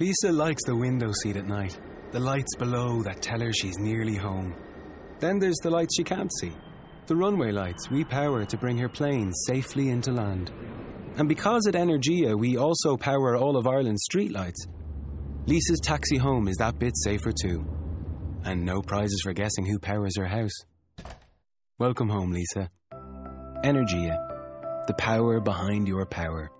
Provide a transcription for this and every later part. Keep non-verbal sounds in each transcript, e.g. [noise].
Lisa likes the window seat at night, the lights below that tell her she's nearly home. Then there's the lights she can't see, the runway lights we power to bring her plane safely into land. And because at Energia we also power all of Ireland's streetlights, Lisa's taxi home is that bit safer too. And no prizes for guessing who powers her house. Welcome home, Lisa. Energia, the power behind your power.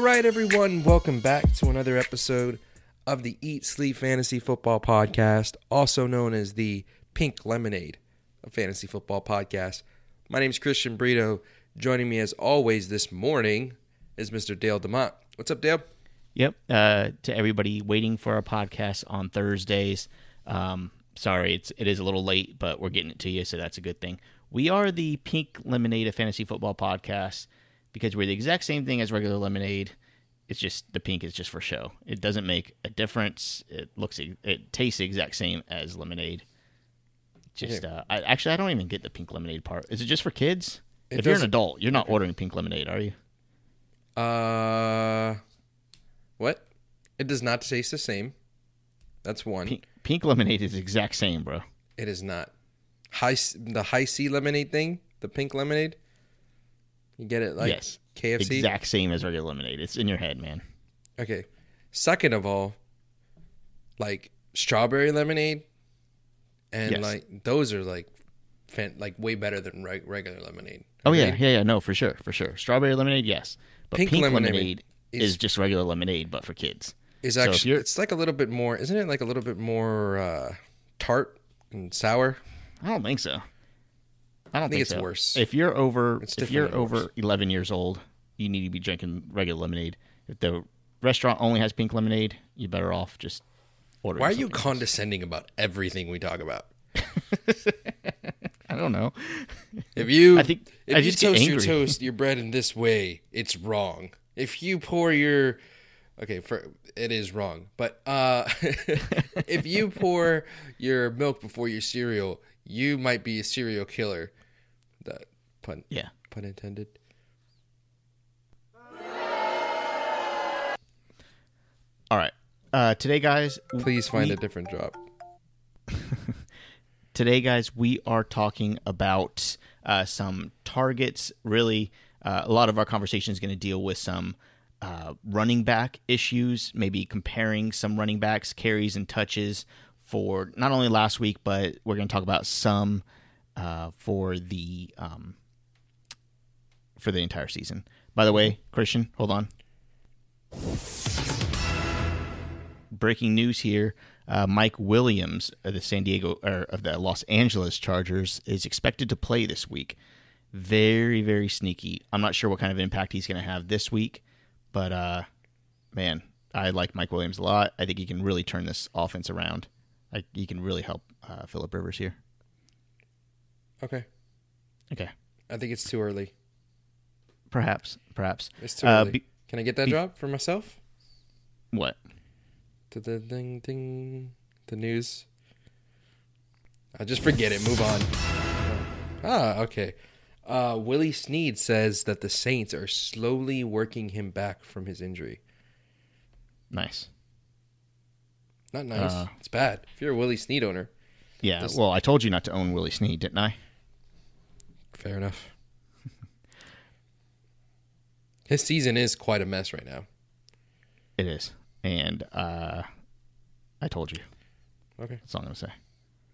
All right, everyone, welcome back to another episode of the Eat Sleep Fantasy Football Podcast, also known as the Pink Lemonade of Fantasy Football Podcast. My name is Christian Brito. Joining me as always this morning is Mr. Dale DeMont. What's up, Dale? Yep. Uh, to everybody waiting for our podcast on Thursdays, um, sorry, it's it is a little late, but we're getting it to you, so that's a good thing. We are the Pink Lemonade of Fantasy Football Podcast because we're the exact same thing as regular lemonade. It's just the pink is just for show. It doesn't make a difference. It looks it tastes the exact same as lemonade. Just uh, I, actually I don't even get the pink lemonade part. Is it just for kids? It if you're an adult, you're not ordering pink lemonade, are you? Uh, what? It does not taste the same. That's one. Pink, pink lemonade is the exact same, bro. It is not. High the high C lemonade thing, the pink lemonade. You get it like yes, KFC. exact same as regular lemonade. It's in your head, man. Okay. Second of all, like strawberry lemonade, and Yes. like those are like, fan- like way better than reg- regular lemonade. Oh yeah, yeah, yeah. No, for sure, for sure. Strawberry lemonade, yes, but Pink pink, lemonade lemonade, is- is, just regular lemonade, but for kids. Is actually you're- it's like a little bit more, isn't it? Like a little bit more uh, tart and sour. I don't think so. I don't think think, it's so. worse. If you're over, It's if you're definitely worse. over 11 years old, you need to be drinking regular lemonade. If the restaurant only has pink lemonade, you're better off just ordering. Why are you else. condescending about everything we talk about? [laughs] I don't know. If you, I think- if I you just get toast your toast, your bread in this way, it's wrong. If you pour your, okay, for it is wrong. But uh, [laughs] if you pour your milk before your cereal, you might be a serial killer. That pun, Yeah. pun intended. All right. Uh, today, guys. Please find we- a different job. [laughs] today, guys, we are talking about uh, some targets. Really, uh, a lot of our conversation is going to deal with some uh, running back issues, maybe comparing some running backs, carries, and touches for not only last week, but we're going to talk about some uh, for the um, for the entire season. By the way, Christian, hold on. breaking news here: uh, Mike Williams of the San Diego or of the Los Angeles Chargers is expected to play this week. Very, very sneaky. I'm not sure what kind of impact he's going to have this week, but uh, man, I like Mike Williams a lot. I think he can really turn this offense around. I, he can really help uh, Philip Rivers here. Okay, Okay, I think it's too early. perhaps, perhaps. It's too Uh, early. be- Can I get that be- job for myself? what? To the ding ding the news. I'll just forget it. Move on. Ah, okay. Uh, Willie Snead says that the Saints are slowly working him back from his injury. Nice. Not nice. Uh, it's bad. If you're a Willie Snead owner, Yeah. This- well, I told you not to own Willie Snead, didn't I? Fair enough. His season is quite a mess right now. It is, and uh, I told you. Okay. That's all I'm gonna say.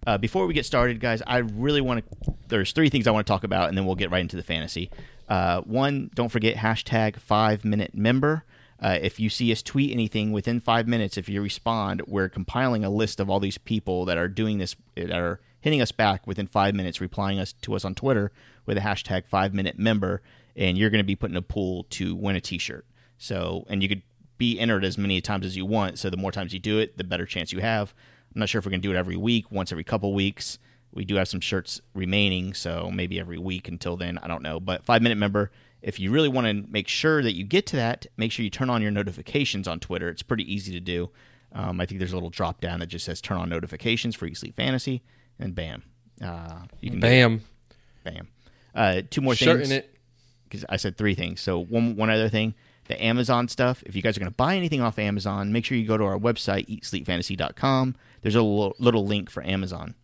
Uh, before we get started, guys, I really want to. There's three things I want to talk about, and then we'll get right into the fantasy. Uh, one, don't forget hashtag five minute member. Uh, if you see us tweet anything within five minutes, if you respond, we're compiling a list of all these people that are doing this, that are hitting us back within five minutes, replying us to us on Twitter with a hashtag five minute member, and you're going to be put in a pool to win a T-shirt. So, and you could be entered as many times as you want. So, the more times you do it, the better chance you have. I'm not sure if we're going to do it every week, once every couple weeks. We do have some shirts remaining, so maybe every week until then. I don't know. But five minute member, if you really want to make sure that you get to that, make sure you turn on your notifications on Twitter. It's pretty easy to do. Um, I think there's a little drop down that just says turn on notifications for Sleep Fantasy, and bam, uh, you can. Bam. bam. Uh, two more Shirt things. because I said three things. So one one other thing, the Amazon stuff. If you guys are going to buy anything off Amazon, make sure you go to our website eatsleepfantasy.com. There's a little, little link for Amazon.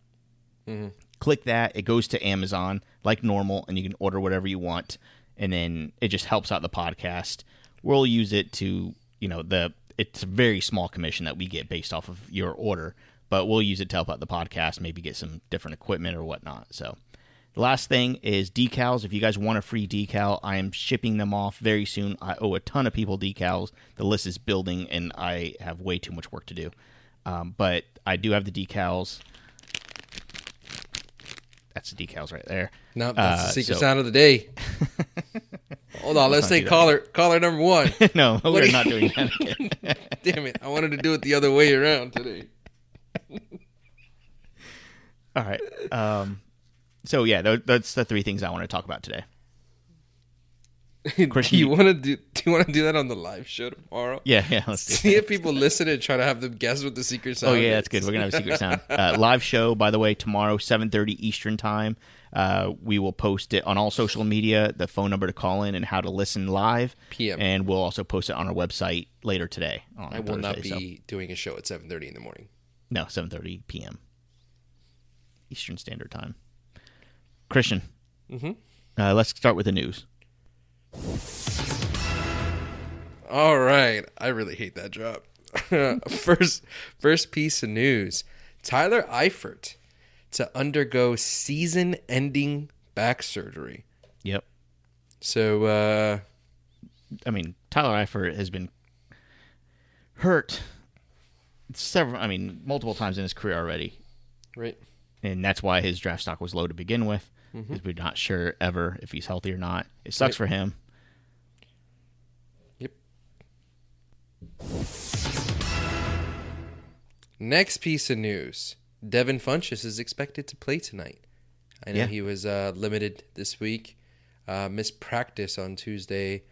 Click that. It goes to Amazon like normal, and you can order whatever you want. And then it just helps out the podcast. We'll use it to you know the it's a very small commission that we get based off of your order, but we'll use it to help out the podcast. Maybe get some different equipment or whatnot. So. The last thing is decals. If you guys want a free decal, I am shipping them off very soon. I owe a ton of people decals. The list is building, and I have way too much work to do. Um, but I do have the decals. That's the decals right there. No, that's Uh, the secret so- sound of the day. [laughs] Hold on, let's not take do that. caller caller number one. [laughs] no, What we're not doing that [laughs] again. Damn it! I wanted to do it the other way around today. [laughs] All right. Um, so yeah, tho- that's the three things I want to talk about today. [laughs] do Christian, you you- want to do? Do you want to do that on the live show tomorrow? Yeah, yeah. Let's do [laughs] See if people listen and try to have them guess what the secret sound. Oh yeah, is. that's good. We're gonna have a secret sound uh, live show. By the way, tomorrow, seven thirty Eastern time. Uh, we will post it on all social media. The phone number to call in and how to listen live. PM. And we'll also post it on our website later today. On I will not Thursday, so- be doing a show at seven thirty in the morning. No seven thirty p.m. Eastern Standard Time. Christian, Mm-hmm. uh, let's start with the news. All right, I really hate that drop. [laughs] first, first piece of news: Tyler Eifert to undergo season-ending back surgery. Yep. So, uh, I mean, Tyler Eifert has been hurt several. I mean, multiple times in his career already. right, and that's why his draft stock was low to begin with. Because we're not sure ever if he's healthy or not. It sucks Right. for him. Yep. Next piece of news: Devin Funchess is expected to play tonight. I know Yeah. he was uh, limited this week, uh, missed practice on Tuesday,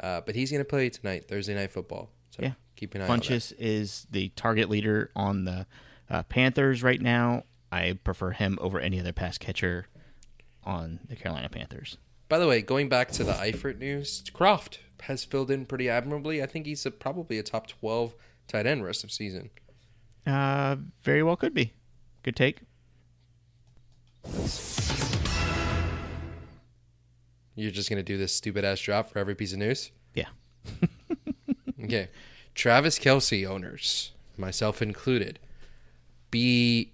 uh, but he's going to play tonight, Thursday night football. So Yeah. Keep an eye is the target leader on the uh, Panthers right now. I prefer him over any other pass catcher on the Carolina Panthers. By the way, going back to the Eifert news, Kroft has filled in pretty admirably. I think he's a, probably a top twelve tight end rest of season. Uh, very well could be. Good take. You're just going to do this stupid ass drop for every piece of news. Yeah. [laughs] Okay. Travis Kelce owners, myself included, be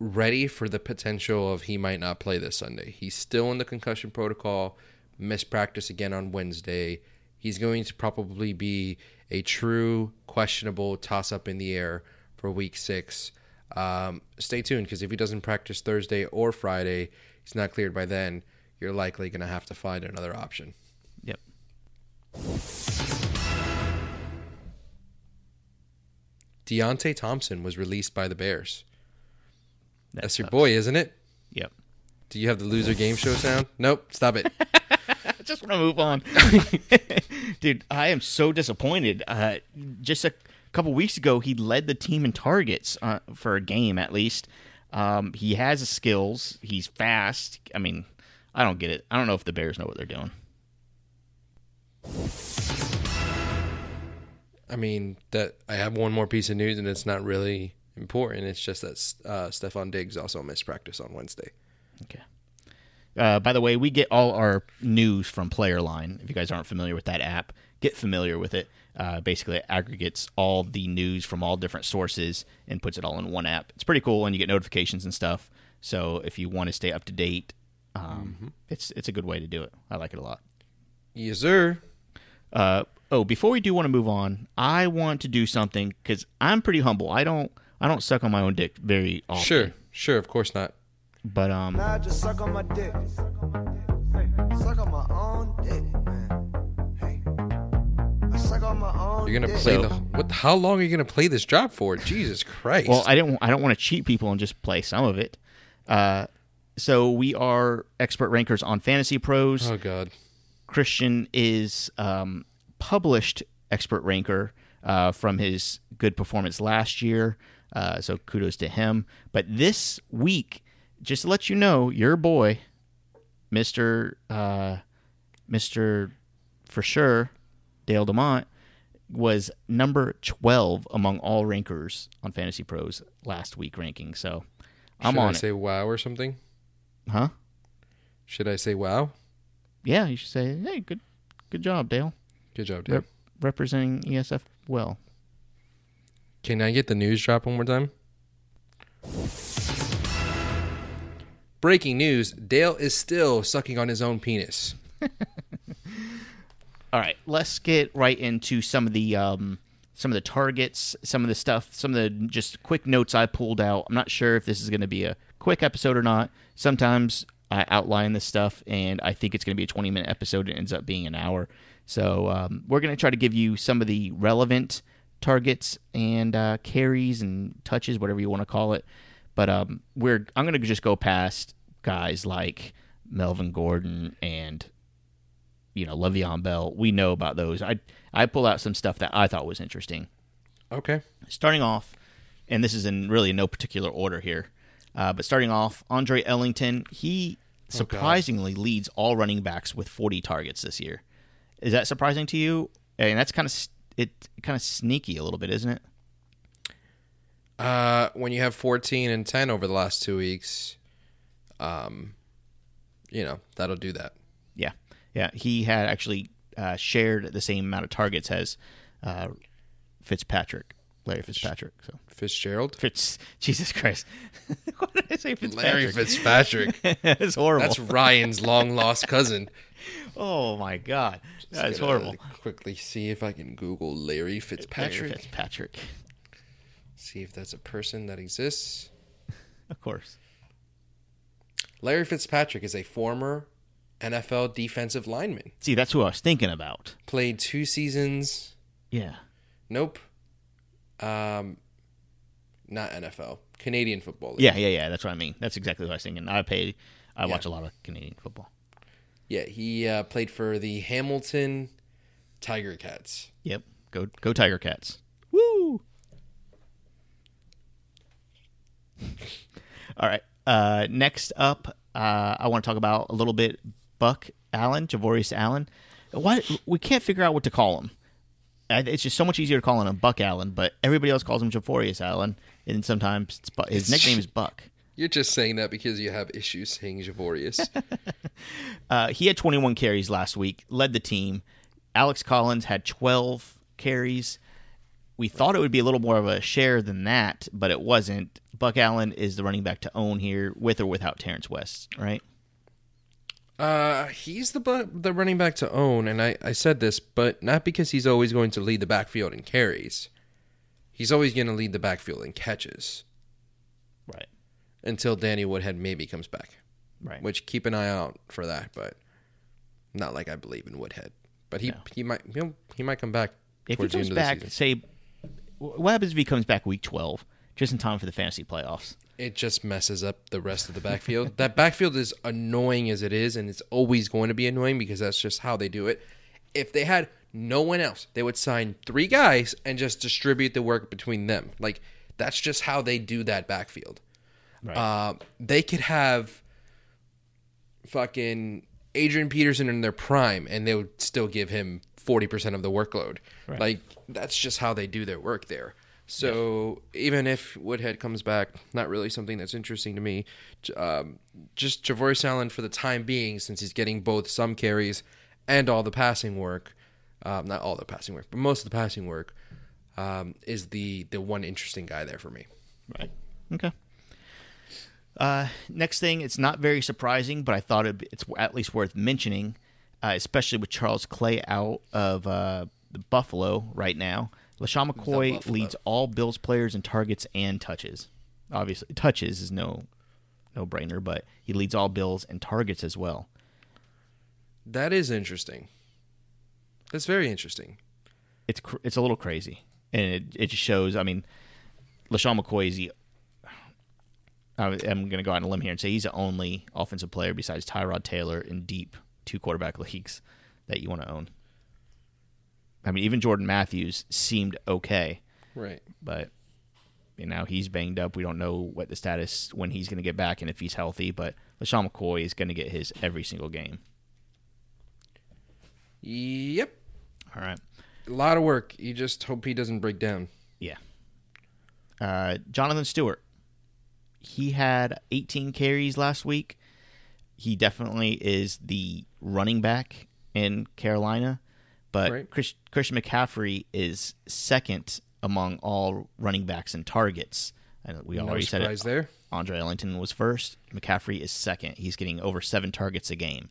ready for the potential of he might not play this Sunday. He's still in the concussion protocol, missed practice again on Wednesday. He's going to probably be a true questionable toss up in the air for week six. Um, stay tuned because if he doesn't practice Thursday or Friday, he's not cleared by then. You're likely going to have to find another option. Yep. Deonte Thompson was released by the Bears. That That's your sucks. boy, isn't it? Yep. Do you have the loser game show sound? Nope. Stop it. I [laughs] just want to move on. [laughs] Dude, I am so disappointed. Uh, just a couple weeks ago, he led the team in targets uh, for a game, at least. Um, he has the skills. He's fast. I mean, I don't get it. I don't know if the Bears know what they're doing. I mean, that I have one more piece of news, and it's not really important. It's just that uh, Stefon Diggs also missed practice on Wednesday. Okay. Uh, by the way, we get all our news from Playerline. If you guys aren't familiar with that app, get familiar with it. Uh, basically, it aggregates all the news from all different sources and puts it all in one app. It's pretty cool, and you get notifications and stuff. So if you want to stay up to date, um, it's it's a good way to do it. I like it a lot. Yes, sir. Uh, oh, before we do want to move on, I want to do something because I'm pretty humble. I don't I don't suck on my own dick very often. Sure, sure. Of course not. but um, Nah, I just suck on my dick. Suck on my own dick, man. Hey. I suck on my own You're gonna dick. play So- the what? How long are you gonna play this job for? Jesus Christ! Well, I didn't. I don't want to cheat people and just play some of it. Uh, so we are expert rankers on Fantasy Pros. oh God. Christian is um, published expert ranker uh, from his good performance last year. Uh, so kudos to him. But this week, just to let you know, your boy, Mister uh, Mister for sure Dale Demont was number twelve among all rankers on Fantasy Pros last week ranking. So I'm Should on I it, say wow or something? huh? Should I say wow? Yeah, you should say, hey, good, good job, Dale, Good job, Dave. Rep- representing ESF well. Can I get the news drop one more time? Breaking news Dale is still sucking on his own penis. [laughs] All right, let's get right into some of the um, some of the targets, some of the stuff, some of the just quick notes I pulled out. I'm not sure if this is going to be a quick episode or not. Sometimes I outline this stuff, and I think it's going to be a 20 minute episode. It ends up being an hour. So um, we're going to try to give you some of the relevant targets and uh, carries and touches, whatever you want to call it. But um, we're I'm going to just go past guys like Melvin Gordon and you know Le'Veon Bell. We know about those. I I pulled out some stuff that I thought was interesting. Okay. Starting off, and this is in really no particular order here, uh, but starting off, Andre Ellington. He surprisingly leads all running backs with 40 targets this year. Is that surprising to you? And that's kind of it kind of sneaky a little bit, isn't it? Uh, when you have 14 and 10 over the last two weeks, um, you know, that'll do that. Yeah, yeah. He had actually uh, shared the same amount of targets as uh, Fitzpatrick, Larry Fitzpatrick. So Fitzgerald? Fitz, [laughs] Jesus Christ, [laughs] what did I say? Fitzpatrick. Larry Fitzpatrick. [laughs] it's horrible. That's Ryan's long lost cousin. Oh my god, that's horrible. Quickly see if I can Google Larry Larry Fitzpatrick. Fitzpatrick, See if that's a person that exists. of course. Larry Fitzpatrick is a former NFL defensive lineman. See, that's who I was thinking about. Played two seasons. Yeah. Nope. Um, not NFL. Canadian football. League. Yeah, yeah, yeah. That's what I mean. That's exactly what I was thinking. I pay. I Yeah. watch a lot of Canadian football. Yeah, he uh, played for the Hamilton Tiger Cats. Yep. Go, go, Tiger Cats. Woo! [laughs] All right. Uh, next up, uh, I want to talk about a little bit Buck Allen, Javorius Allen. Why we can't figure out what to call him. It's just so much easier to call him Buck Allen, but everybody else calls him Javorius Allen, and sometimes Bu- his nickname is Buck. You're just saying that because you have issues saying Javorius. [laughs] Uh, he had 21 carries last week, led the team. Alex Collins had 12 carries. We thought it would be a little more of a share than that, but it wasn't. Buck Allen is the running back to own here, with or without Terrance West, right? uh, he's the bu- the running back to own, and I, I said this, but not because he's always going to lead the backfield in carries. He's always going to lead the backfield in catches. Until Danny Woodhead maybe comes back. Right. Which keep an eye out for that, but not like I believe in Woodhead. But he No. he might he'll, he might come back if he comes back, say, what happens if he comes back week 12, just in time for the fantasy playoffs? it just messes up the rest of the backfield. [laughs] that backfield is annoying as it is, and it's always going to be annoying because that's just how they do it. If they had no one else, they would sign three guys and just distribute the work between them. Like that's just how they do that backfield. Right. Uh, they could have fucking Adrian Peterson in their prime, and they would still give him forty percent of the workload. Right. Like that's just how they do their work there. So even if Woodhead comes back, not really something that's interesting to me. Um, just Javorius Allen for the time being, since he's getting both some carries and all the passing work. Um, not all the passing work, but most of the passing work um, is the the one interesting guy there for me. Right. Okay. Uh, next thing, it's not very surprising, but I thought it'd be, it's at least worth mentioning, uh, especially with Charles Clay out of uh, Buffalo right now. LeSean McCoy leads all Bills players in targets and touches. Obviously, touches is no no brainer, but he leads all Bills in targets as well. That is interesting. That's very interesting. It's cr- it's a little crazy, and it it just shows. I mean, LeSean McCoy is the. I- I'm going to go out on a limb here and say he's the only offensive player besides Tyrod Taylor in deep two quarterback [laughs] leagues that you want to own. I mean, even Jordan Matthews seemed okay, Right. but you know he's banged up. We don't know what the status when he's going to get back and if he's healthy. But LeSean McCoy is going to get his every single game. Yep. All right. A lot of work. You just hope he doesn't break down. Yeah. Uh, Jonathan Stewart. He had 18 carries last week. He definitely is the running back in Carolina, but Right. Chris, Christian McCaffrey is second among all running backs in targets. And we No already said it. there. Andre Ellington was first. McCaffrey is second. He's getting over seven targets a game.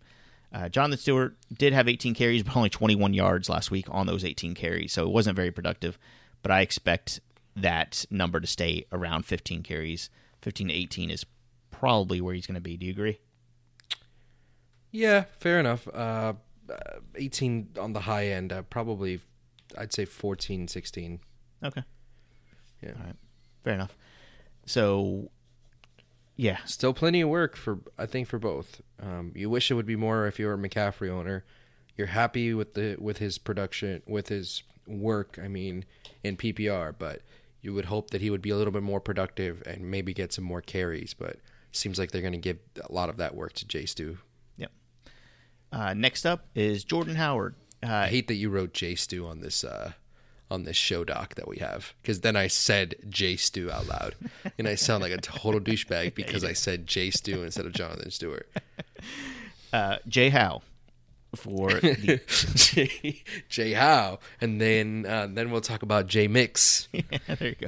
Uh, Jonathan Stewart did have 18 carries, but only 21 yards last week on those 18 carries, so it wasn't very productive. But I expect that number to stay around 15 carries. 15 to 18 is probably where he's going to be. Do you agree? Yeah, fair enough. Uh, uh, 18 on the high end. Uh, probably, I'd say 14, 16. Okay. Yeah. All right. Fair enough. So, yeah. Still plenty of work for I think for both. Um, you wish it would be more if you're a McCaffrey owner. You're happy with the with his production, with his work. I mean, in PPR, but you would hope that he would be a little bit more productive and maybe get some more carries. But seems like they're going to give a lot of that work to Jay Stu. Yep. Uh, next up is Jordan Howard. Uh, I hate that you wrote Jay Stu on this uh, on this show doc that we have because then I said Jay Stu out loud, and I sound like a total douchebag because I said Jay Stu instead of Jonathan Stewart. [laughs] uh, Jay Howe for [laughs] the Jay, Jay Howe, and then uh, then we'll talk about Jay Mix. [laughs] there you go.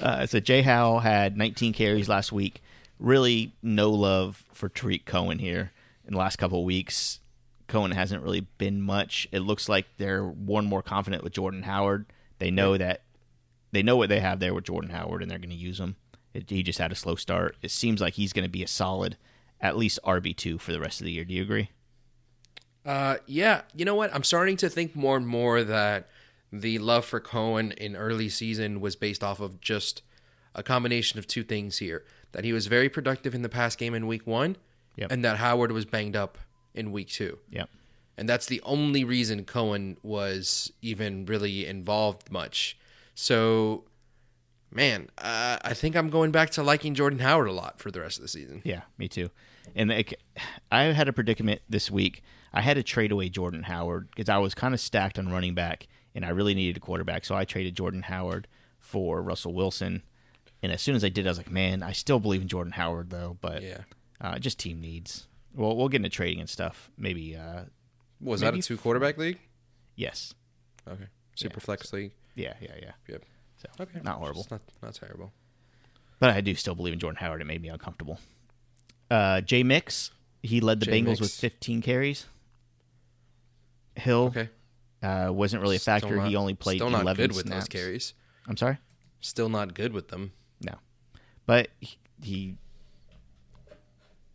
Uh, so Jay Howe had 19 carries last week. Really, no love for Tarik Cohen here in the last couple of weeks. Cohen hasn't really been much. It looks like they're more and more confident with Jordan Howard. They know that they know what they have there with Jordan Howard, and they're going to use him. It, he just had a slow start. It seems like he's going to be a solid, at least RB two for the rest of the year. Do you agree? Uh, yeah, you know what? I'm starting to think more and more that the love for Cohen in early season was based off of just a combination of two things here: that he was very productive in the pass game in week one, Yep. and that Howard was banged up in week two. Yep. And that's the only reason Cohen was even really involved much. So, man, uh, I think I'm going back to liking Jordan Howard a lot for the rest of the season. Yeah, me too. And I had a predicament this week. I had to trade away Jordan Howard because I was kind of stacked on running back, and I really needed a quarterback. So I traded Jordan Howard for Russell Wilson. And as soon as I did, I was like, man, I still believe in Jordan Howard though, but Yeah. uh, just team needs. Well, we'll get into trading and stuff. Maybe, uh, Was Maybe that a two quarterback league? yes, Okay. Super Yeah. flex league. yeah, yeah, yeah. Yep. So Okay. not horrible. Not not terrible. But I do still believe in Jordan Howard. It made me uncomfortable. Uh, Jay Mix, he led the Jay Bengals Mix. with 15 carries. Hill Okay. uh, wasn't really a factor. not- he only played still not 11 good with snaps. those carries. I'm sorry? Still not good with them. No. But he, he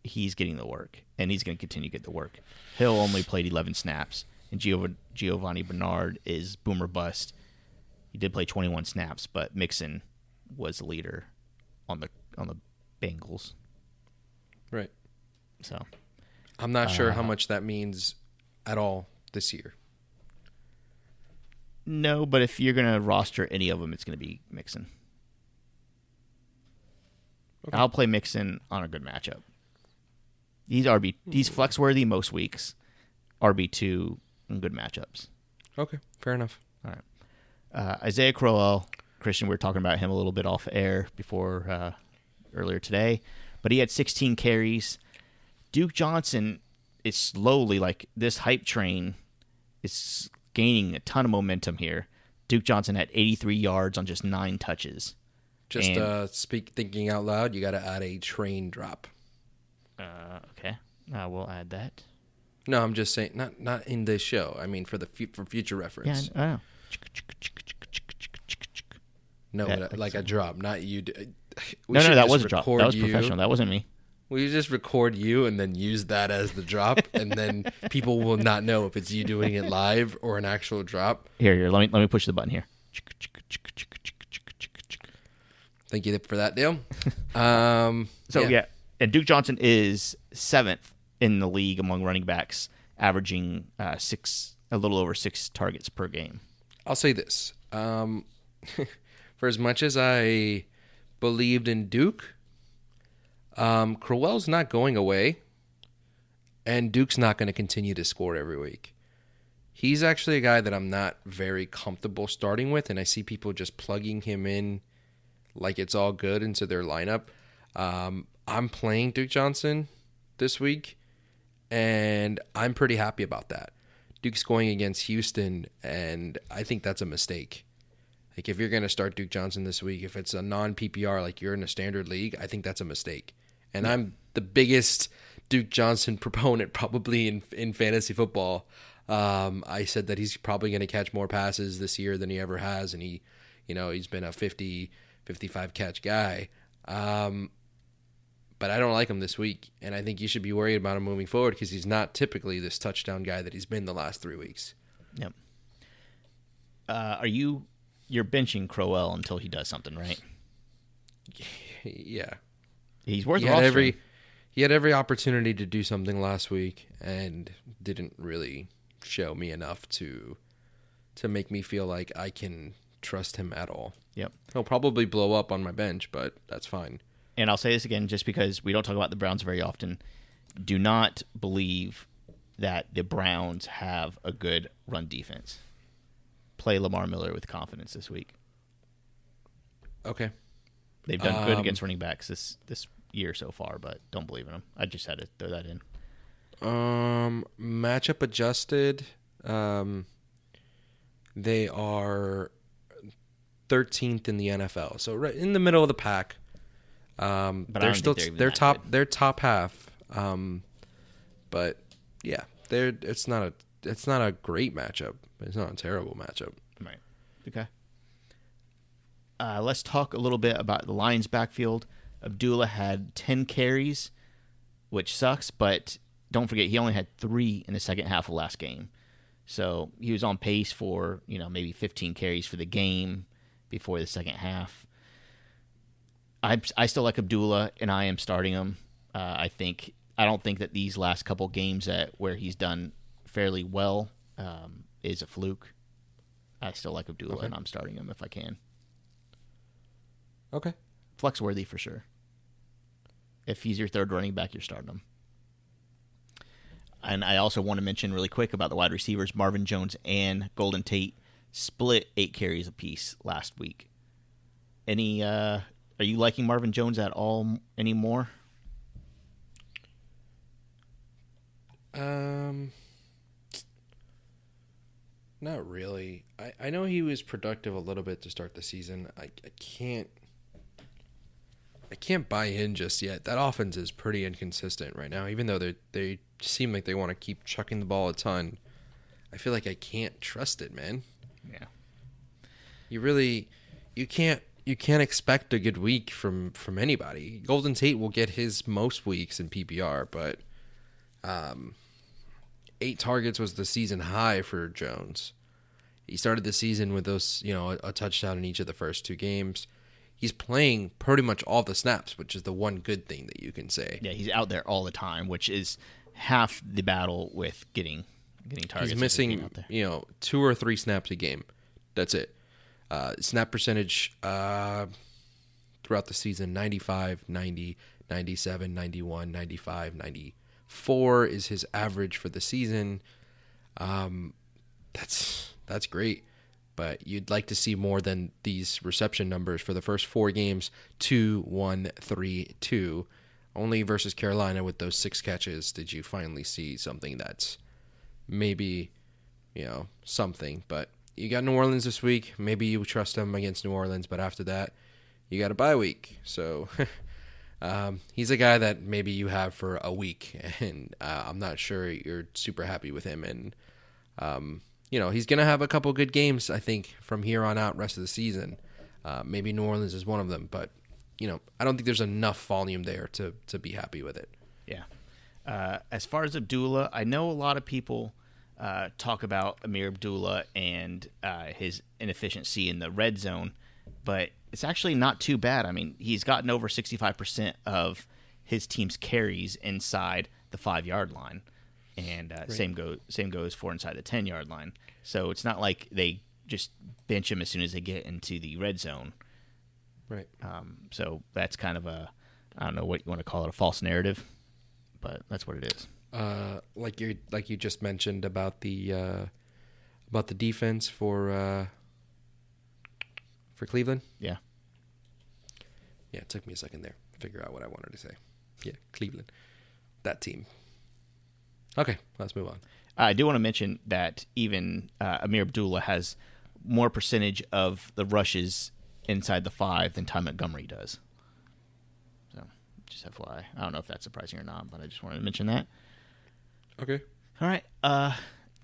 he's getting the work, and he's going to continue to get the work. Hill only played 11 snaps, and Giov- Giovanni Bernard is boomer bust. He did play 21 snaps, but Mixon was the leader on the on the Bengals. Right. So I'm not sure Uh, how much that means at all this year. no, but if you're going to roster any of them, it's going to be Mixon. I'll play Mixon on a good matchup. He's RB. He's flex worthy most weeks. RB two in good matchups. Okay. Fair enough. All right. Uh, Isaiah Crowell, Christian. We were talking about him a little bit off air before uh, earlier today, but he had 16 carries. Duke Johnson is slowly like this hype train is gaining a ton of momentum here. Duke Johnson had 83 yards on just nine touches. Just And- uh, speak thinking out loud. You got to add a train drop. Uh, okay, uh, we'll add that. No, I'm just saying not not in this show. I mean for the fu- for future Yeah, reference. I know. no, Yeah, but, like like a drop, not you. we No, no, that was a drop. That was you. professional. That wasn't me. We just record you and then use that as the drop, and then [laughs] people will not know if it's you doing it live or an actual drop. Here, here. Let me let me push the button here. Thank you for that, Dale. [laughs] Um, So yeah. and Duke Johnson is seventh in the league among running backs, averaging uh, six, a little over six targets per game. I'll say this. Um, [laughs] for as much as I believed in Duke, um, Crowell's not going away, and Duke's not going to continue to score every week. he's actually a guy that I'm not very comfortable starting with, and I see people just plugging him in like it's all good into their lineup. Um, I'm playing Duke Johnson this week, and I'm pretty happy about that. Duke's going against Houston, and I think that's a mistake. Like if you're going to start Duke Johnson this week, if it's a non PPR like you're in a standard league, I think that's a mistake. And I'm the biggest Duke Johnson [laughs] proponent probably in in fantasy football. Um, I said that he's probably going to catch more passes this year than he ever has, and he, you know, he's been a 50, 55 catch guy. Um, but I don't like him this week, and I think you should be worried about him moving forward because he's not typically this touchdown guy that he's been the last three weeks. Yep. Uh, are you you're benching Crowell until he does something, right? [laughs] Yeah, He's worth he had every he had every opportunity to do something last week and didn't really show me enough to to make me feel like I can trust him at all. Yep. He'll probably blow up on my bench, but that's fine. and I'll say this again just because we don't talk about the Browns very often. Do not believe that the Browns have a good run defense. Play Lamar Miller with confidence this week. Okay. They've done good Um, against running backs this this year so far, but don't believe in them. I just had to throw that in. Um matchup adjusted um they are 13th in the NFL. So right in the middle of the pack. Um But they're still they're they're top good. they're top half. Um but yeah, they're it's not a it's not a great matchup. It's not a terrible matchup. Right. Okay. Uh, let's talk a little bit about the Lions' backfield. Abdullah had 10 carries, which sucks, but don't forget he only had three in the second half of last game. So he was on pace for, you know, maybe 15 carries for the game before the second half. I, I still like Abdullah, and I am starting him. Uh, I think I don't think that these last couple games that where he's done fairly well um, is a fluke. I still like Abdullah, Okay. and I'm starting him if I can. Okay. Flex worthy for sure. If he's your third running back, you're starting him. And I also want to mention really quick about the wide receivers. Marvin Jones and Golden Tate split eight carries apiece last week. Any? uh Are you liking Marvin Jones at all anymore? Um, not really. I, I know he was productive a little bit to start the season. I, I can't I can't buy in just yet. That offense is pretty inconsistent right now. Even though they they seem like they want to keep chucking the ball a ton, I feel like I can't trust it, man. Yeah. You really you can't you can't expect a good week from from anybody. Golden Tate will get his most weeks in PPR, but um, eight targets was the season high for Jones. He started the season with those, you know, a, a touchdown in each of the first two games. He's playing pretty much all the snaps, which is the one good thing that you can say. Yeah, he's out there all the time, which is half the battle with getting getting targets. He's is just being missing, you know, two or three snaps a game. That's it. Uh, snap percentage uh, throughout the season 95, 90, 97, 91, 95, 94 is his average for the season. Um, that's that's great, but you'd like to see more than these reception numbers for the first four games: two, one, three, two. Only versus Carolina with those six catches did you finally see something that's maybe you know something. But you got New Orleans this week. Maybe you trust them against New Orleans, but after that, you got a bye week. So [laughs] um, he's a guy that maybe you have for a week, [laughs] and uh, I'm not sure you're super happy with him. And um, you know he's gonna have a couple good games, I think, from here on out, rest of the season. Uh, maybe New Orleans is one of them, but you know I don't think there's enough volume there to to be happy with it. Yeah. Uh, as far as Abdullah, I know a lot of people uh, talk about Ameer Abdullah and uh, his inefficiency in the red zone, but it's actually not too bad. I mean, he's gotten over 65% of his team's carries inside the five yard line, and uh, same go same goes for inside the 10 yard line. So it's not like they just bench him as soon as they get into the red zone. Right. Um, so that's kind of a I don't know what you want to call it a false narrative, but that's what it is. uh, like you like you just mentioned about the uh, about the defense for uh, for Cleveland. Yeah. Yeah, it took me a second there to figure out what I wanted to say. Yeah, Cleveland, that team. Okay, let's move on. I do want to mention that even uh, Ameer Abdullah has more percentage of the rushes inside the five than Ty Montgomery does. So, just FYI. I don't know if that's surprising or not, but I just wanted to mention that. Okay, All right. Uh,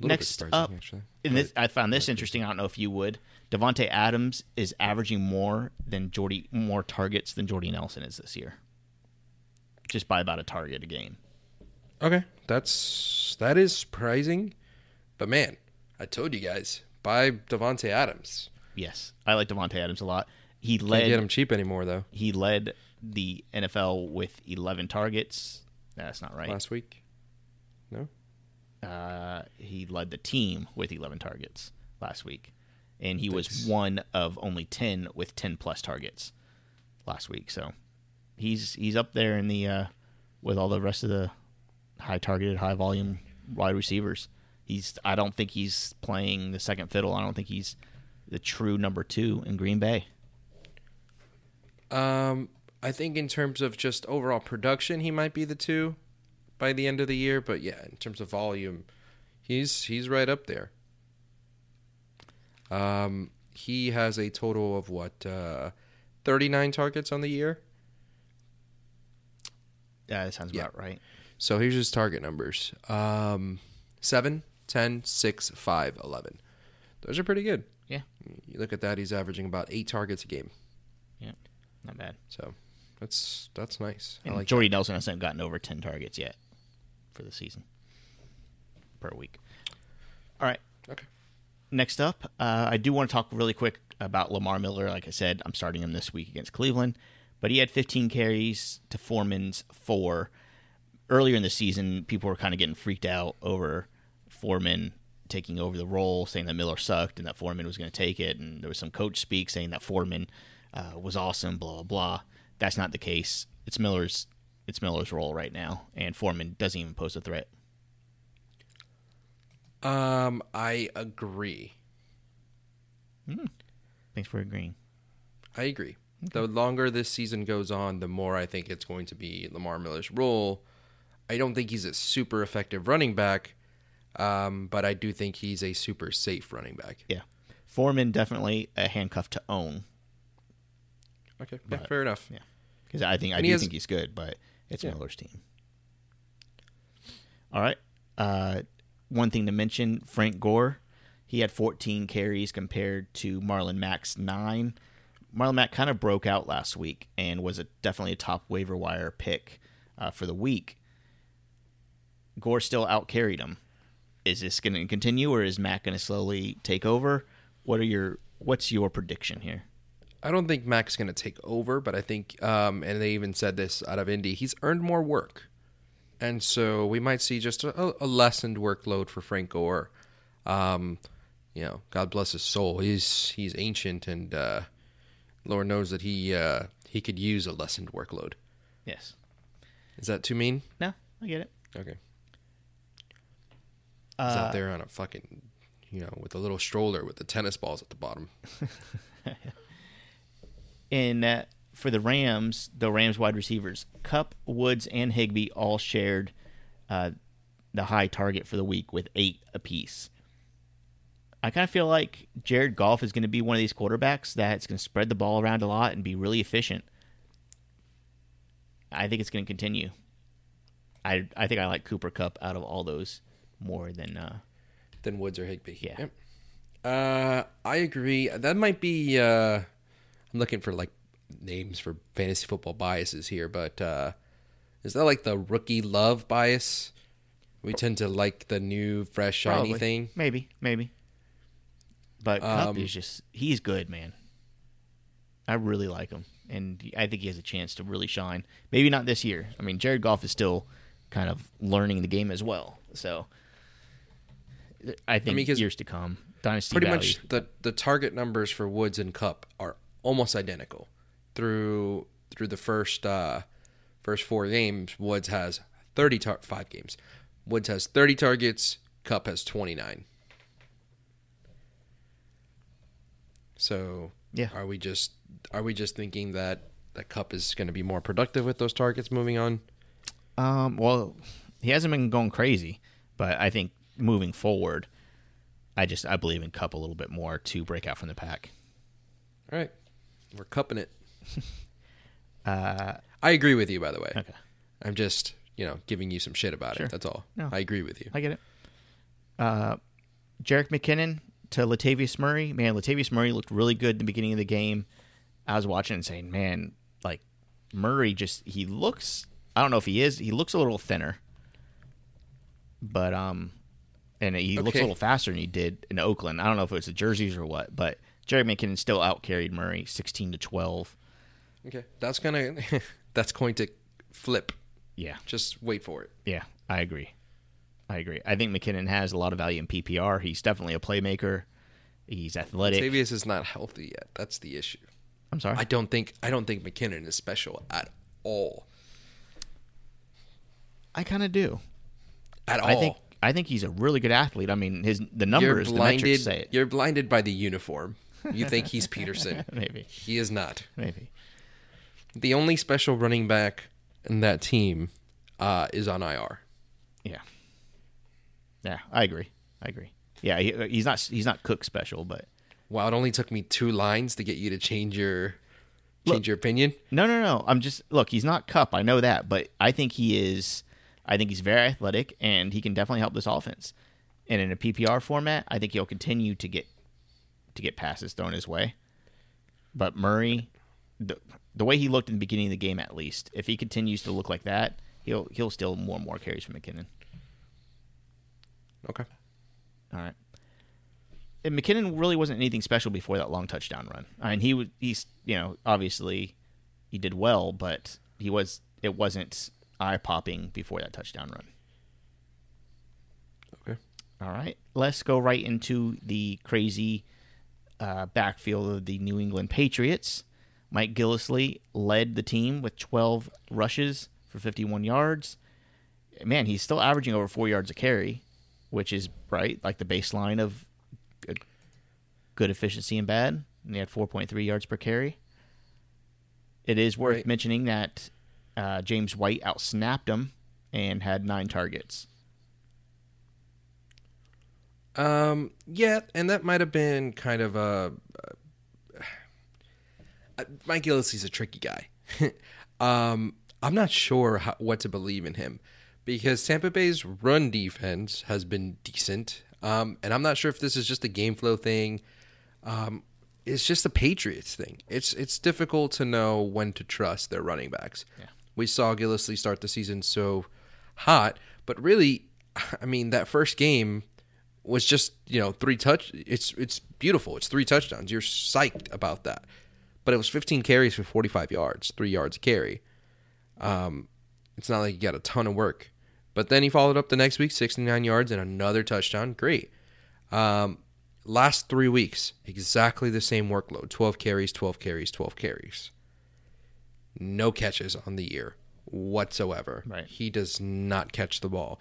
next up, actually. this, I found this interesting. I don't know if you would. Davante Adams is averaging more than Jordy, more targets than Jordy Nelson is this year, just by about a target a game. Okay, that's that is surprising, but man, I told you guys buy Davante Adams. Yes, I like Davante Adams a lot. He Can't led get him cheap anymore though. he led the NFL with 11 targets. That's not right. Last week, no. Uh, he led the team with 11 targets last week, and he was one of only 10 with 10 plus targets last week. So he's he's up there in the uh, with all the rest of the high targeted, high volume wide receivers. He's I don't think he's playing the second fiddle. I don't think he's the true number two in Green Bay. Um, I think in terms of just overall production, he might be the two by the end of the year. But yeah, in terms of volume, he's he's right up there. Um, he has a total of what uh, thirty nine targets on the year. Yeah, that sounds Yeah. about right. So here's his target numbers: um, 7, 10, 6, 5, 11. Those are pretty good. Yeah, You look at that; he's averaging about eight targets a game. yeah, not bad. So that's that's nice. I And like Jordy Nelson hasn't gotten over 10 targets yet for the season per week. All right. Okay. Next up, uh, I do want to talk really quick about Lamar Miller. Like I said, I'm starting him this week against Cleveland, but he had 15 carries to Foreman's four. Earlier in the season, people were kind of getting freaked out over Foreman taking over the role, saying that Miller sucked and that Foreman was going to take it. And there was some coach speak saying that Foreman uh, was awesome, blah blah blah. That's not the case. It's Miller's. It's Miller's role right now, and Foreman doesn't even pose a threat. Um, I agree. Thanks for agreeing. I agree. The longer this season goes on, the more I think it's going to be Lamar Miller's role. I don't think he's a super effective running back, um, but I do think he's a super safe running back. Yeah, Foreman definitely a handcuff to own. Okay, yeah, But- fair enough. Yeah, because I think I And do has- think he's good, but it's Yeah. Miller's team. All right. Uh, one thing to mention: Frank Gore. He had 14 carries compared to Marlon Mack's nine. Marlon Mack kind of broke out last week and was a, definitely a top waiver wire pick uh, for the week. Gore still outcarried him. Is this going to continue, or is Mack going to slowly take over? What are your What's your prediction here? I don't think Mack's going to take over, but I think, um, and they even said this out of Indy, he's earned more work. And so we might see just a, a lessened workload for Frank Gore. Um, you know, God bless his soul. He's he's ancient, and uh, Lord knows that he uh, he could use a lessened workload. Yes. Is that too mean? No, I get it. Okay. He's Uh, out there on a fucking, you know, with a little stroller with the tennis balls at the bottom. [laughs] and uh, for the Rams, the Rams wide receivers, Kupp, Woods, and Higbee all shared uh, the high target for the week with eight apiece. I kind of feel like Jared Goff is going to be one of these quarterbacks that's going to spread the ball around a lot and be really efficient. I think it's going to continue. I I think I like Cooper Kupp out of all those more than uh, than Woods or Higbee. Yeah. Yep. Uh, I agree. That might be. Uh, I'm looking for like names for fantasy football biases here, but uh, is that like the rookie love bias? We tend to like the new, fresh, shiny Probably. thing. Maybe, maybe. But Kupp Um, is just he's good, man. I really like him, and I think he has a chance to really shine. Maybe not this year. I mean, Jared Goff is still kind of learning the game as well, so I think mean, 'cause years to come, dynasty Pretty value. much the the target numbers for Woods and Kupp are almost identical through through the first uh, first four games. Woods has 30 tar- five games. Woods has 30 targets. Kupp has 29. So Yeah. are we just are we just thinking that that Kupp is going to be more productive with those targets moving on? Um, well, he hasn't been going crazy, but I think moving forward, I just I believe in Kupp a little bit more to break out from the pack. All right, we're cupping it. [laughs] Uh, I agree with you, by the way. okay, I'm just you know giving you some shit about Sure. it. That's all. No. I agree with you. I get it. Uh, Jerick McKinnon to Latavius Murray. Man, Latavius Murray looked really good in the beginning of the game. I was watching and saying, man, like Murray just he looks. I don't know if he is. He looks a little thinner, but um, and he looks a little faster than he did in Oakland. I don't know if it was the jerseys or what, but Jerick McKinnon still outcarried Murray sixteen to twelve. Okay, that's gonna [laughs] that's going to flip. Yeah, Just wait for it. Yeah, I agree. I agree. I think McKinnon has a lot of value in PPR. He's definitely a playmaker. He's athletic. Tavius is not healthy yet. That's the issue. I'm sorry. I don't think I don't think McKinnon is special at all. I kind of do. At all. I think I think he's a really good athlete. I mean, his the you're numbers, the metrics say it. You're blinded by the uniform. You think he's [laughs] Peterson. [laughs] Maybe, He is not. maybe. The only special running back in that team uh, is on IR. Yeah, yeah. I agree. I agree. Yeah, he, he's not he's not Cook special, but Wow, it only took me two lines to get you to change your change Look. your opinion. no, no, no. I'm just look. He's not Kupp. I know that, but I think he is. I think he's very athletic, and he can definitely help this offense. And in a PPR format, I think he'll continue to get to get passes thrown his way. But Murray, the the way he looked in the beginning of the game, at least, if he continues to look like that, he'll he'll steal more and more carries from McKinnon. Okay. All right. And McKinnon really wasn't anything special before that long touchdown run. I mean, he was he's you know obviously he did well, but he was it wasn't eye popping before that touchdown run. Okay. All right, let's go right into the crazy uh, backfield of the New England Patriots. Mike Gillislee led the team with 12 rushes for 51 yards. Man, he's still averaging over four yards a carry, which is right like the baseline of good, efficiency and bad. And he had 4.3 yards per carry. It is worth Right. mentioning that uh, James White outsnapped him and had nine targets. Um. Yeah, and that might have been kind of a. Uh, Mike Gillislee's a tricky guy. [laughs] um, I'm not sure how, what to believe in him because Tampa Bay's run defense has been decent. Um, and I'm not sure if this is just a game flow thing. Um, it's just a Patriots thing. It's it's difficult to know when to trust their running backs. Yeah. We saw Gillislee start the season so hot, but really, I mean, that first game was just you know three touch. It's it's beautiful. It's three touchdowns. You're psyched about that. But it was 15 carries for 45 yards, three yards a carry. Um, it's not like he got a ton of work. But then he followed up the next week, 69 yards and another touchdown. Great. Um, last three weeks, exactly the same workload 12 carries, 12 carries, 12 carries. No catches on the year whatsoever. Right. He does not catch the ball.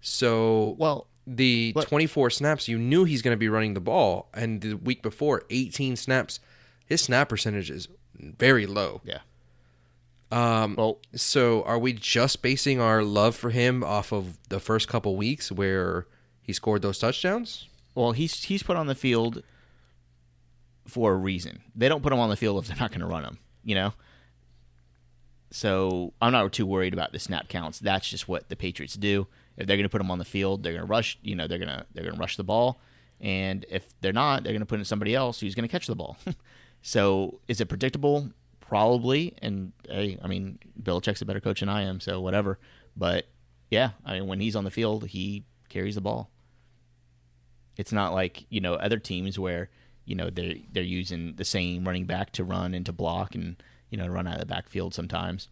So Well, the but- 24 snaps, you knew he's going to be running the ball. And the week before, 18 snaps. His snap percentage is very low. yeah. Um, Well, so are we just basing our love for him off of the first couple weeks where he scored those touchdowns? Well, he's he's put on the field for a reason. They don't put him on the field if they're not going to run him, you know. So I'm not too worried about the snap counts. That's just what the Patriots do. If they're going to put them on the field, they're going to rush. You know, they're going to they're going to rush the ball, and if they're not, they're going to put in somebody else who's going to catch the ball. [laughs] so is it predictable? Probably. And hey, I mean, Bill Belichick's a better coach than I am, so whatever. But yeah, I mean, when he's on the field, he carries the ball. It's not like you know other teams where you know they're they're using the same running back to run and to block and you know run out of the backfield sometimes.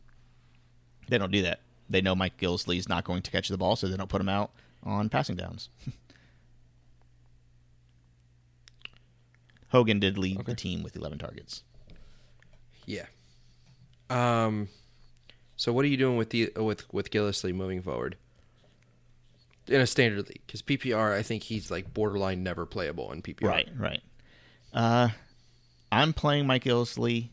They don't do that. They know Mike Gillislee's not going to catch the ball, so they don't put him out on passing downs. [laughs] Hogan did lead the team with 11 targets. Yeah. Um. So what are you doing with the with with Gillislee moving forward in a standard league? Because PPR, I think he's like borderline never playable in PPR. Right, right. Uh, I'm playing Mike Gillislee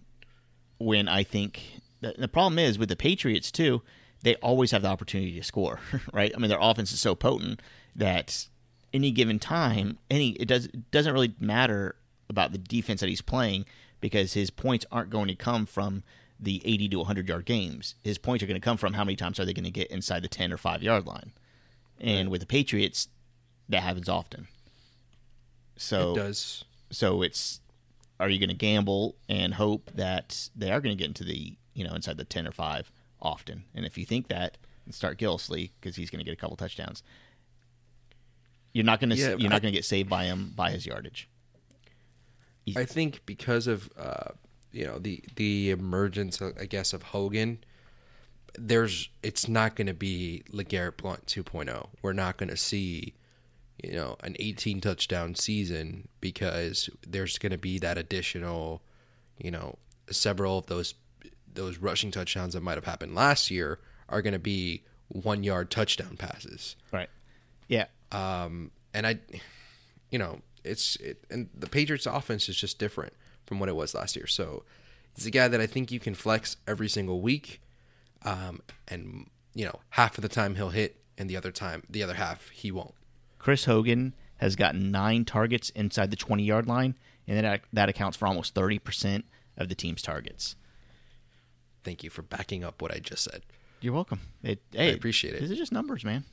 when I think the, the problem is with the Patriots too. They always have the opportunity to score, [laughs] right? I mean, their offense is so potent that any given time, any it does it doesn't really matter about the defense that he's playing because his points aren't going to come from the 80 to 100 yard games. His points are going to come from how many times are they going to get inside the 10 or 5 yard line. And with the Patriots, that happens often. So it does. so it's are you going to gamble and hope that they are going to get into the you know inside the 10 or 5 often? And if you think that then start Gillislee because he's going to get a couple touchdowns. You're not going to Yeah, you're I- not going to get saved by him by his yardage. I think because of uh, you know the the emergence, uh, I guess, of Hogan, there's it's not going to be LeGarrette Blount 2.0. We're not going to see you know an 18 touchdown season because there's going to be that additional, you know, several of those those rushing touchdowns that might have happened last year are going to be one yard touchdown passes right yeah um, and I, you know, it's it, and the Patriots' offense is just different from what it was last year. So he's a guy that I think you can flex every single week, um, and you know, half of the time he'll hit, and the other time, the other half he won't. Chris Hogan has gotten 9 targets inside the 20 yard line and that that accounts for almost 30% of the team's targets Thank you for backing up what I just said. you're welcome it, hey, appreciate it. these are just numbers man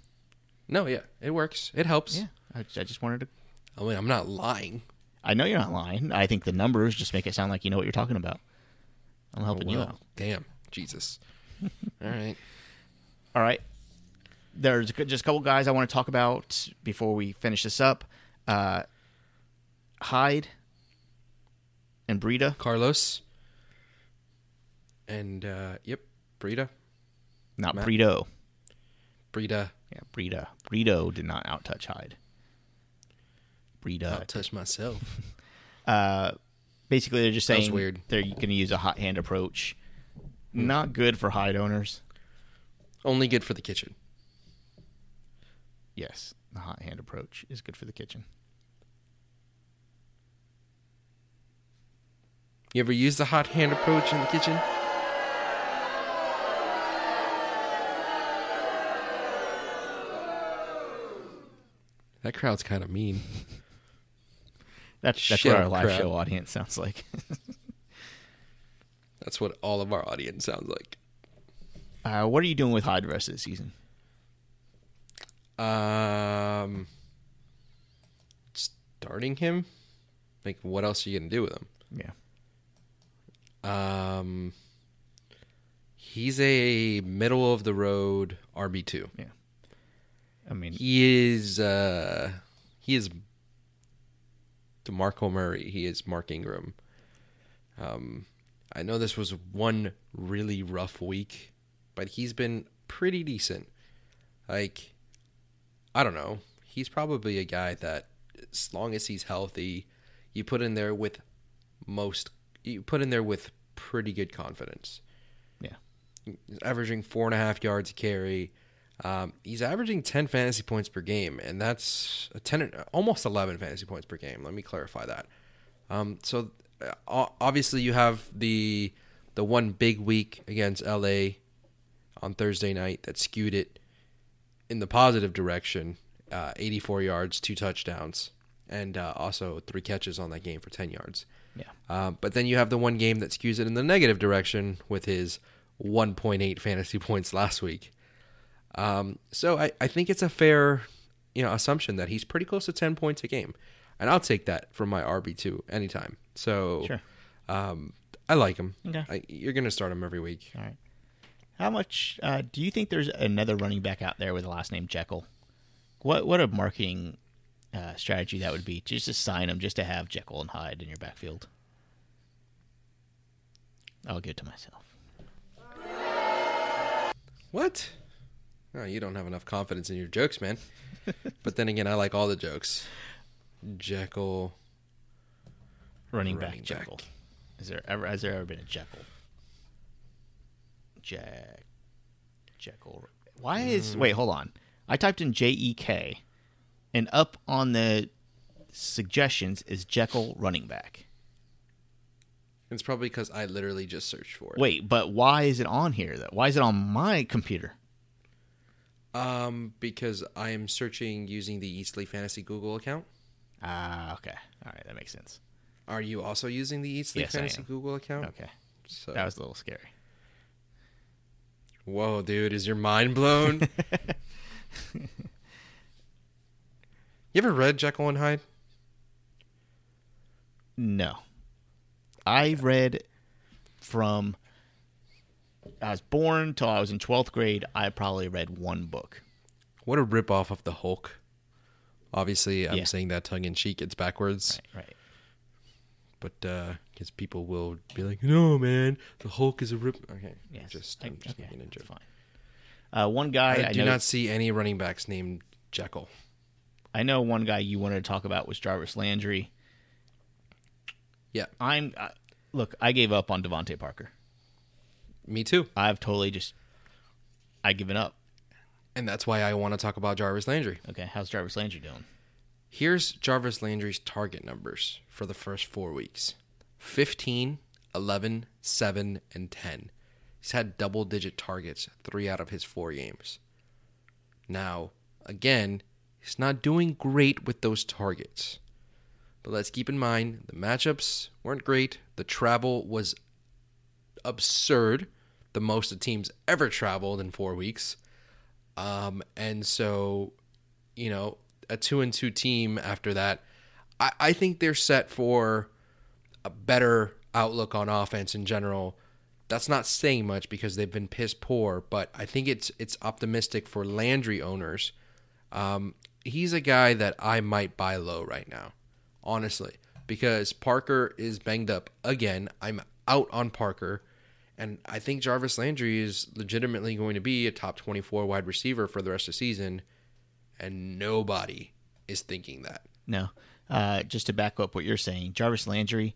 No, yeah, it works. It helps. yeah I, I just wanted to I mean, I'm not lying. I know you're not lying. I think the numbers just make it sound like you know what you're talking about. I'm helping oh, you Well, out. damn, Jesus. [laughs] All right. All right. There's just a couple guys I want to talk about before we finish this up. Uh, Hyde and Breida. Carlos. And uh, yep, Brita. Not Matt? Bredo. Brita. Yeah, Breida. Brito did not outtouch Hyde. Breida. I'll touch myself. [laughs] Uh, basically, they're just saying weird. they're going to use a hot hand approach. Not good for Hyde owners. Only good for the kitchen. Yes, the hot hand approach is good for the kitchen. You ever use the hot hand approach in the kitchen? That crowd's kind of mean. [laughs] That's that's what our live crowd. show audience sounds like. [laughs] That's what all of our audience sounds like. Uh, what are you doing with rest of the season? Um, starting him. Like, what else are you gonna do with him? Yeah. Um, he's a middle of the road RB two. Yeah. I mean, He is. uh He is. DeMarco Murray. He is Mark Ingram. Um, I know this was one really rough week, but he's been pretty decent. Like, I don't know. He's probably a guy that, as long as he's healthy, you put in there with most. You put in there with pretty good confidence. yeah. He's averaging four and a half yards a carry. Um, he's averaging 10 fantasy points per game, and that's a 10, almost 11 fantasy points per game. Let me clarify that. Um, so uh, obviously you have the the one big week against LA on Thursday night that skewed it in the positive direction. Uh, 84 yards, two touchdowns, and uh, also three catches on that game for 10 yards. Yeah. Uh, but then you have the one game that skews it in the negative direction with his 1.8 fantasy [laughs] points last week. Um, so I, I think it's a fair, you know, assumption that he's pretty close to 10 points a game, and I'll take that from my RB two anytime. So Sure. um, I like him. Okay. I, you're going to start him every week. All right. How much uh, do you think there's another running back out there with the last name Jekyll? What what a marketing uh, strategy that would be just to sign him, just to have Jekyll and Hyde in your backfield. I'll give it to myself. What? Oh, you don't have enough confidence in your jokes, man. [laughs] but then again, I like all the jokes. Jekyll. Running, Running back Jekyll. back. Is there ever has there ever been a Jekyll? Jack Jekyll. Why is wait? Hold on. I typed in J E K, and up on the suggestions is Jekyll running back. It's probably because I literally just searched for it. Wait, but why is it on here though? Why is it on my computer? Um, because I am searching using the Eat Sleep Fantasy Google account. Ah, okay. All right, that makes sense. Are you also using the Eat Sleep Yes, Fantasy. Google account? Okay, So, that was a little scary. Whoa, dude, is your mind blown? [laughs] you ever read Jekyll and Hyde? No, I read from I was born till I was in twelfth grade. I probably read one book. What a ripoff of the Hulk. Obviously, I'm Yeah. saying that tongue in cheek. It's backwards, Right, right. But uh, because people will be like, "No, man, the Hulk is a rip." Okay, Yes. just I'm just okay, making a joke. fine. Uh, one guy I, I, do know, not see any running backs named Jekyll. I know one guy you wanted to talk about was Jarvis Landry. Yeah, I'm uh, look. I gave up on DeVante Parker. me too, I've totally just I given up. and that's why I want to talk about Jarvis Landry. Okay, how's Jarvis Landry doing? Here's Jarvis Landry's target numbers for the first four weeks 15, 11, 7, and 10. He's had double digit targets three out of his four games. Now, again, he's not doing great with those targets. But let's keep in mind the matchups weren't great. The travel was absurd. The most the teams ever traveled in four weeks. Um, and so, you know, a two and two team after that, I, I think they're set for a better outlook on offense in general. That's not saying much because they've been piss poor, but I think it's it's optimistic for Landry owners. Um, he's a guy that I might buy low right now, honestly, because Parker is banged up again. I'm out on Parker, and I think Jarvis Landry is legitimately going to be a top 24 wide receiver for the rest of the season, and nobody is thinking that. No. Uh, just to back up what you're saying, Jarvis Landry,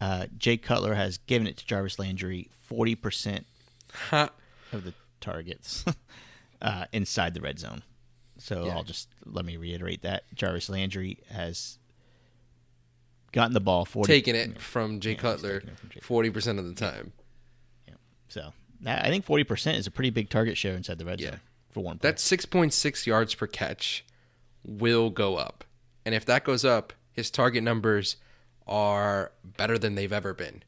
uh, Jay Cutler has given it to Jarvis Landry 40% Ha. of the targets [laughs] uh, inside the red zone. So Yeah. I'll just let me reiterate that Jarvis Landry has gotten the ball 40 Taking it from Jay Yeah, Cutler from Jay 40% of the time. So I think 40% is a pretty big target share inside the red Yeah. zone for one player. That 6.6 yards per catch will go up. And if that goes up, his target numbers are better than they've ever been.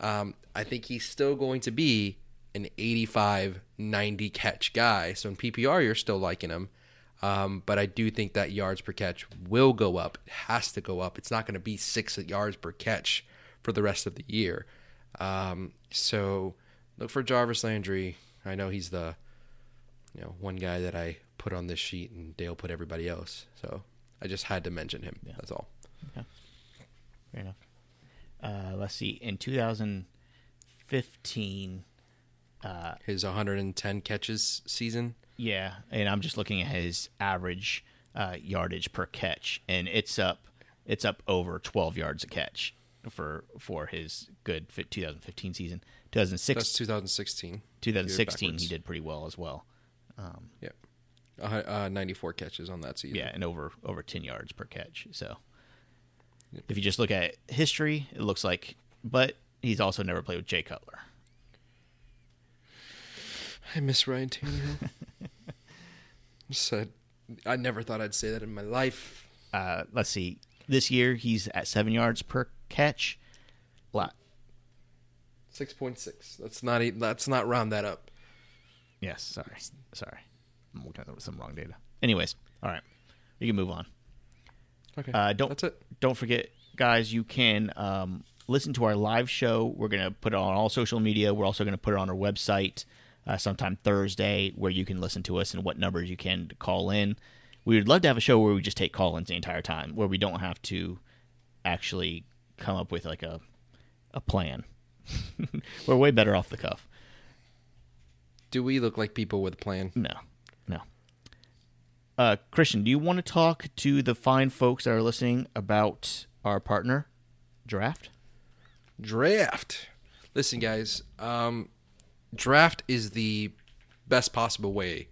Um, I think he's still going to be an 85 90 catch guy. So in PPR, you're still liking him. Um, but I do think that yards per catch will go up. It has to go up. It's not going to be six yards per catch for the rest of the year. Um, so look for Jarvis Landry. I know he's the you know one guy that I put on this sheet, and Dale put everybody else. So I just had to mention him. That's all. Fair enough. Uh, let's see. In 2015, His 110 catches season. yeah, and I'm just looking at his average uh, yardage per catch, and it's up, it's up over 12 yards a catch for for his good fit 2015 season. 2006, That's 2016. 2016, he did pretty well as well. Yeah, uh, uh, 94 catches on that season. Yeah, and over over 10 yards per catch. So if you just look at history, it looks like, but he's also never played with Jay Cutler. I miss Ryan Tannehill. [laughs] Said I never thought I'd say that in my life. Uh, let's see. This year he's at seven yards per catch. Lot. Six point six. Let's not. Let's not round that up. Yes, sorry, sorry. I'm looking at some wrong data. Anyways, all right, you can move on. Okay. Uh, don't That's it. Don't forget, guys. You can um, listen to our live show. We're gonna put it on all social media. We're also gonna put it on our website uh, sometime Thursday, where you can listen to us and what numbers you can call in. We would love to have a show where we just take call-ins the entire time, where we don't have to actually come up with like a a plan. [laughs] We're way better off the cuff. Do we look like people with a plan? No, no. Uh, Christian, do you want to talk to the fine folks that are listening about our partner, Draft? Draft. Listen, guys. Um, draft is the best possible way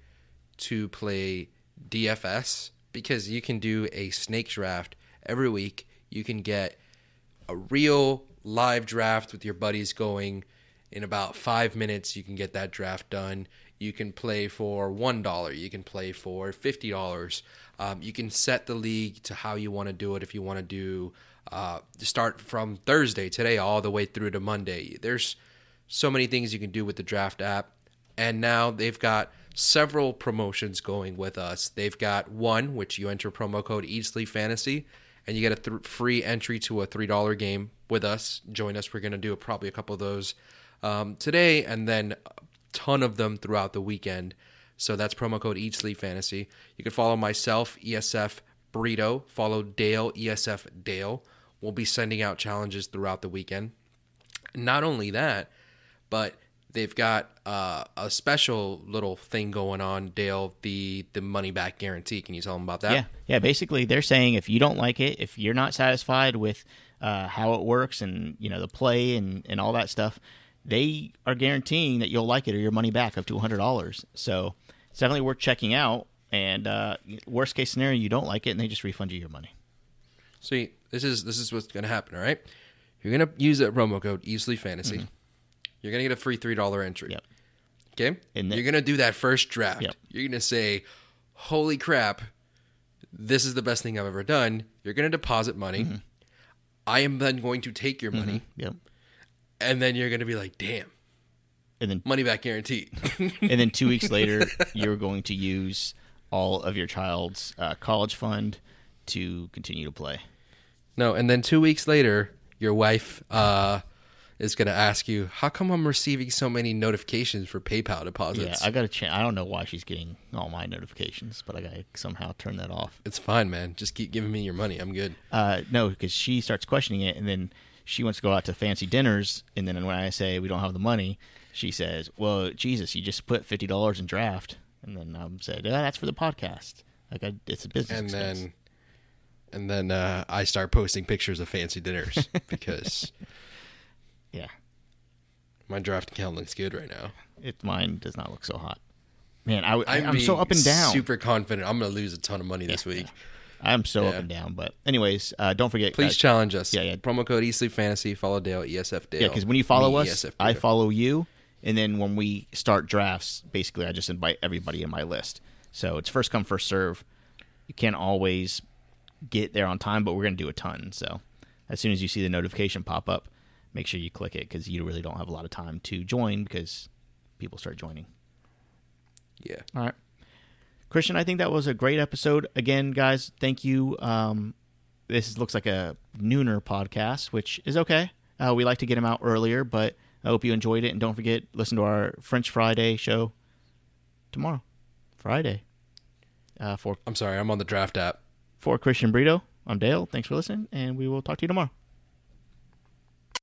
to play DFS because you can do a snake draft every week. You can get a real live draft with your buddies going. In about five minutes, you can get that draft done. You can play for one dollar. You can play for fifty dollars. Um, you can set the league to how you want to do it. If you want to do uh, start from Thursday today all the way through to Monday, there's so many things you can do with the draft app. And now they've got several promotions going with us. They've got one which you enter promo code Sleep Fantasy, and you get a th- free entry to a three dollar game with us. Join us. We're going to do probably a couple of those um, today, and then a ton of them throughout the weekend. So that's promo code Eat Sleep Fantasy. You can follow myself, ESF Brito. Follow Dale, ESF Dale. We'll be sending out challenges throughout the weekend. Not only that, but they've got uh, a special little thing going on, Dale. The the money back guarantee. Can you tell them about that? Yeah, yeah. Basically, they're saying if you don't like it, if you're not satisfied with uh, how it works and you know the play and and all that stuff, they are guaranteeing that you'll like it or your money back up to hundred dollars. So it's definitely worth checking out. And uh, worst case scenario, you don't like it, and they just refund you your money. See, this is this is what's going to happen. All right, you're going to use that promo code Eat Sleep Fantasy. You're going to get a free three dollar entry. Yep. Okay, And then- you're going to do that first draft. Yep. You're going to say, "Holy crap, this is the best thing I've ever done." You're going to deposit money. Mm-hmm. I am then going to take your money, Yep. And then you're going to be like, "Damn, And then money back guaranteed." [laughs] and then two weeks later, you're going to use all of your child's uh, college fund to continue to play. no, and then two weeks later, your wife uh, is going to ask you, "How come I'm receiving so many notifications for PayPal deposits?" Yeah, deposits?" I got to change. I don't know why she's getting all my notifications, but I got to somehow turn that off. it's fine, man. Just keep giving me your money. I'm good. Uh, no, because she starts questioning it, and then she wants to go out to fancy dinners, and then when I say we don't have the money, she says, "Well, Jesus, you just put fifty dollars in draft," and then I'm said, "Yeah, that's for the podcast. Like, I, it's a business and expense." then and then uh, I start posting pictures of fancy dinners [laughs] because yeah, my draft account looks good right now. it mine does not look so hot. Man, I, I, I'm, am so up and down. Super confident. I'm going to lose a ton of money this week. I'm so up and down. But anyways, uh, don't forget. Please uh, challenge us. yeah, yeah. Promo code Eat Sleep Fantasy. Follow Dale. ESF Dale. Yeah, because when you follow Me, us, ESF I follow you, and then when we start drafts, basically, I just invite everybody in my list. So it's first come, first serve. You can't always get there on time, but we're going to do a ton. So as soon as you see the notification pop up, make sure you click it because you really don't have a lot of time to join because people start joining. Yeah. All right. Christian, I think that was a great episode. Again, guys, thank you. Um, this looks like a nooner podcast, which is okay. Uh, we like to get them out earlier, but I hope you enjoyed it. And don't forget, listen to our French Friday show tomorrow, Friday. Uh, for I'm sorry. I'm on the draft app. for Christian Brito, I'm Dale. Thanks for listening, and we will talk to you tomorrow.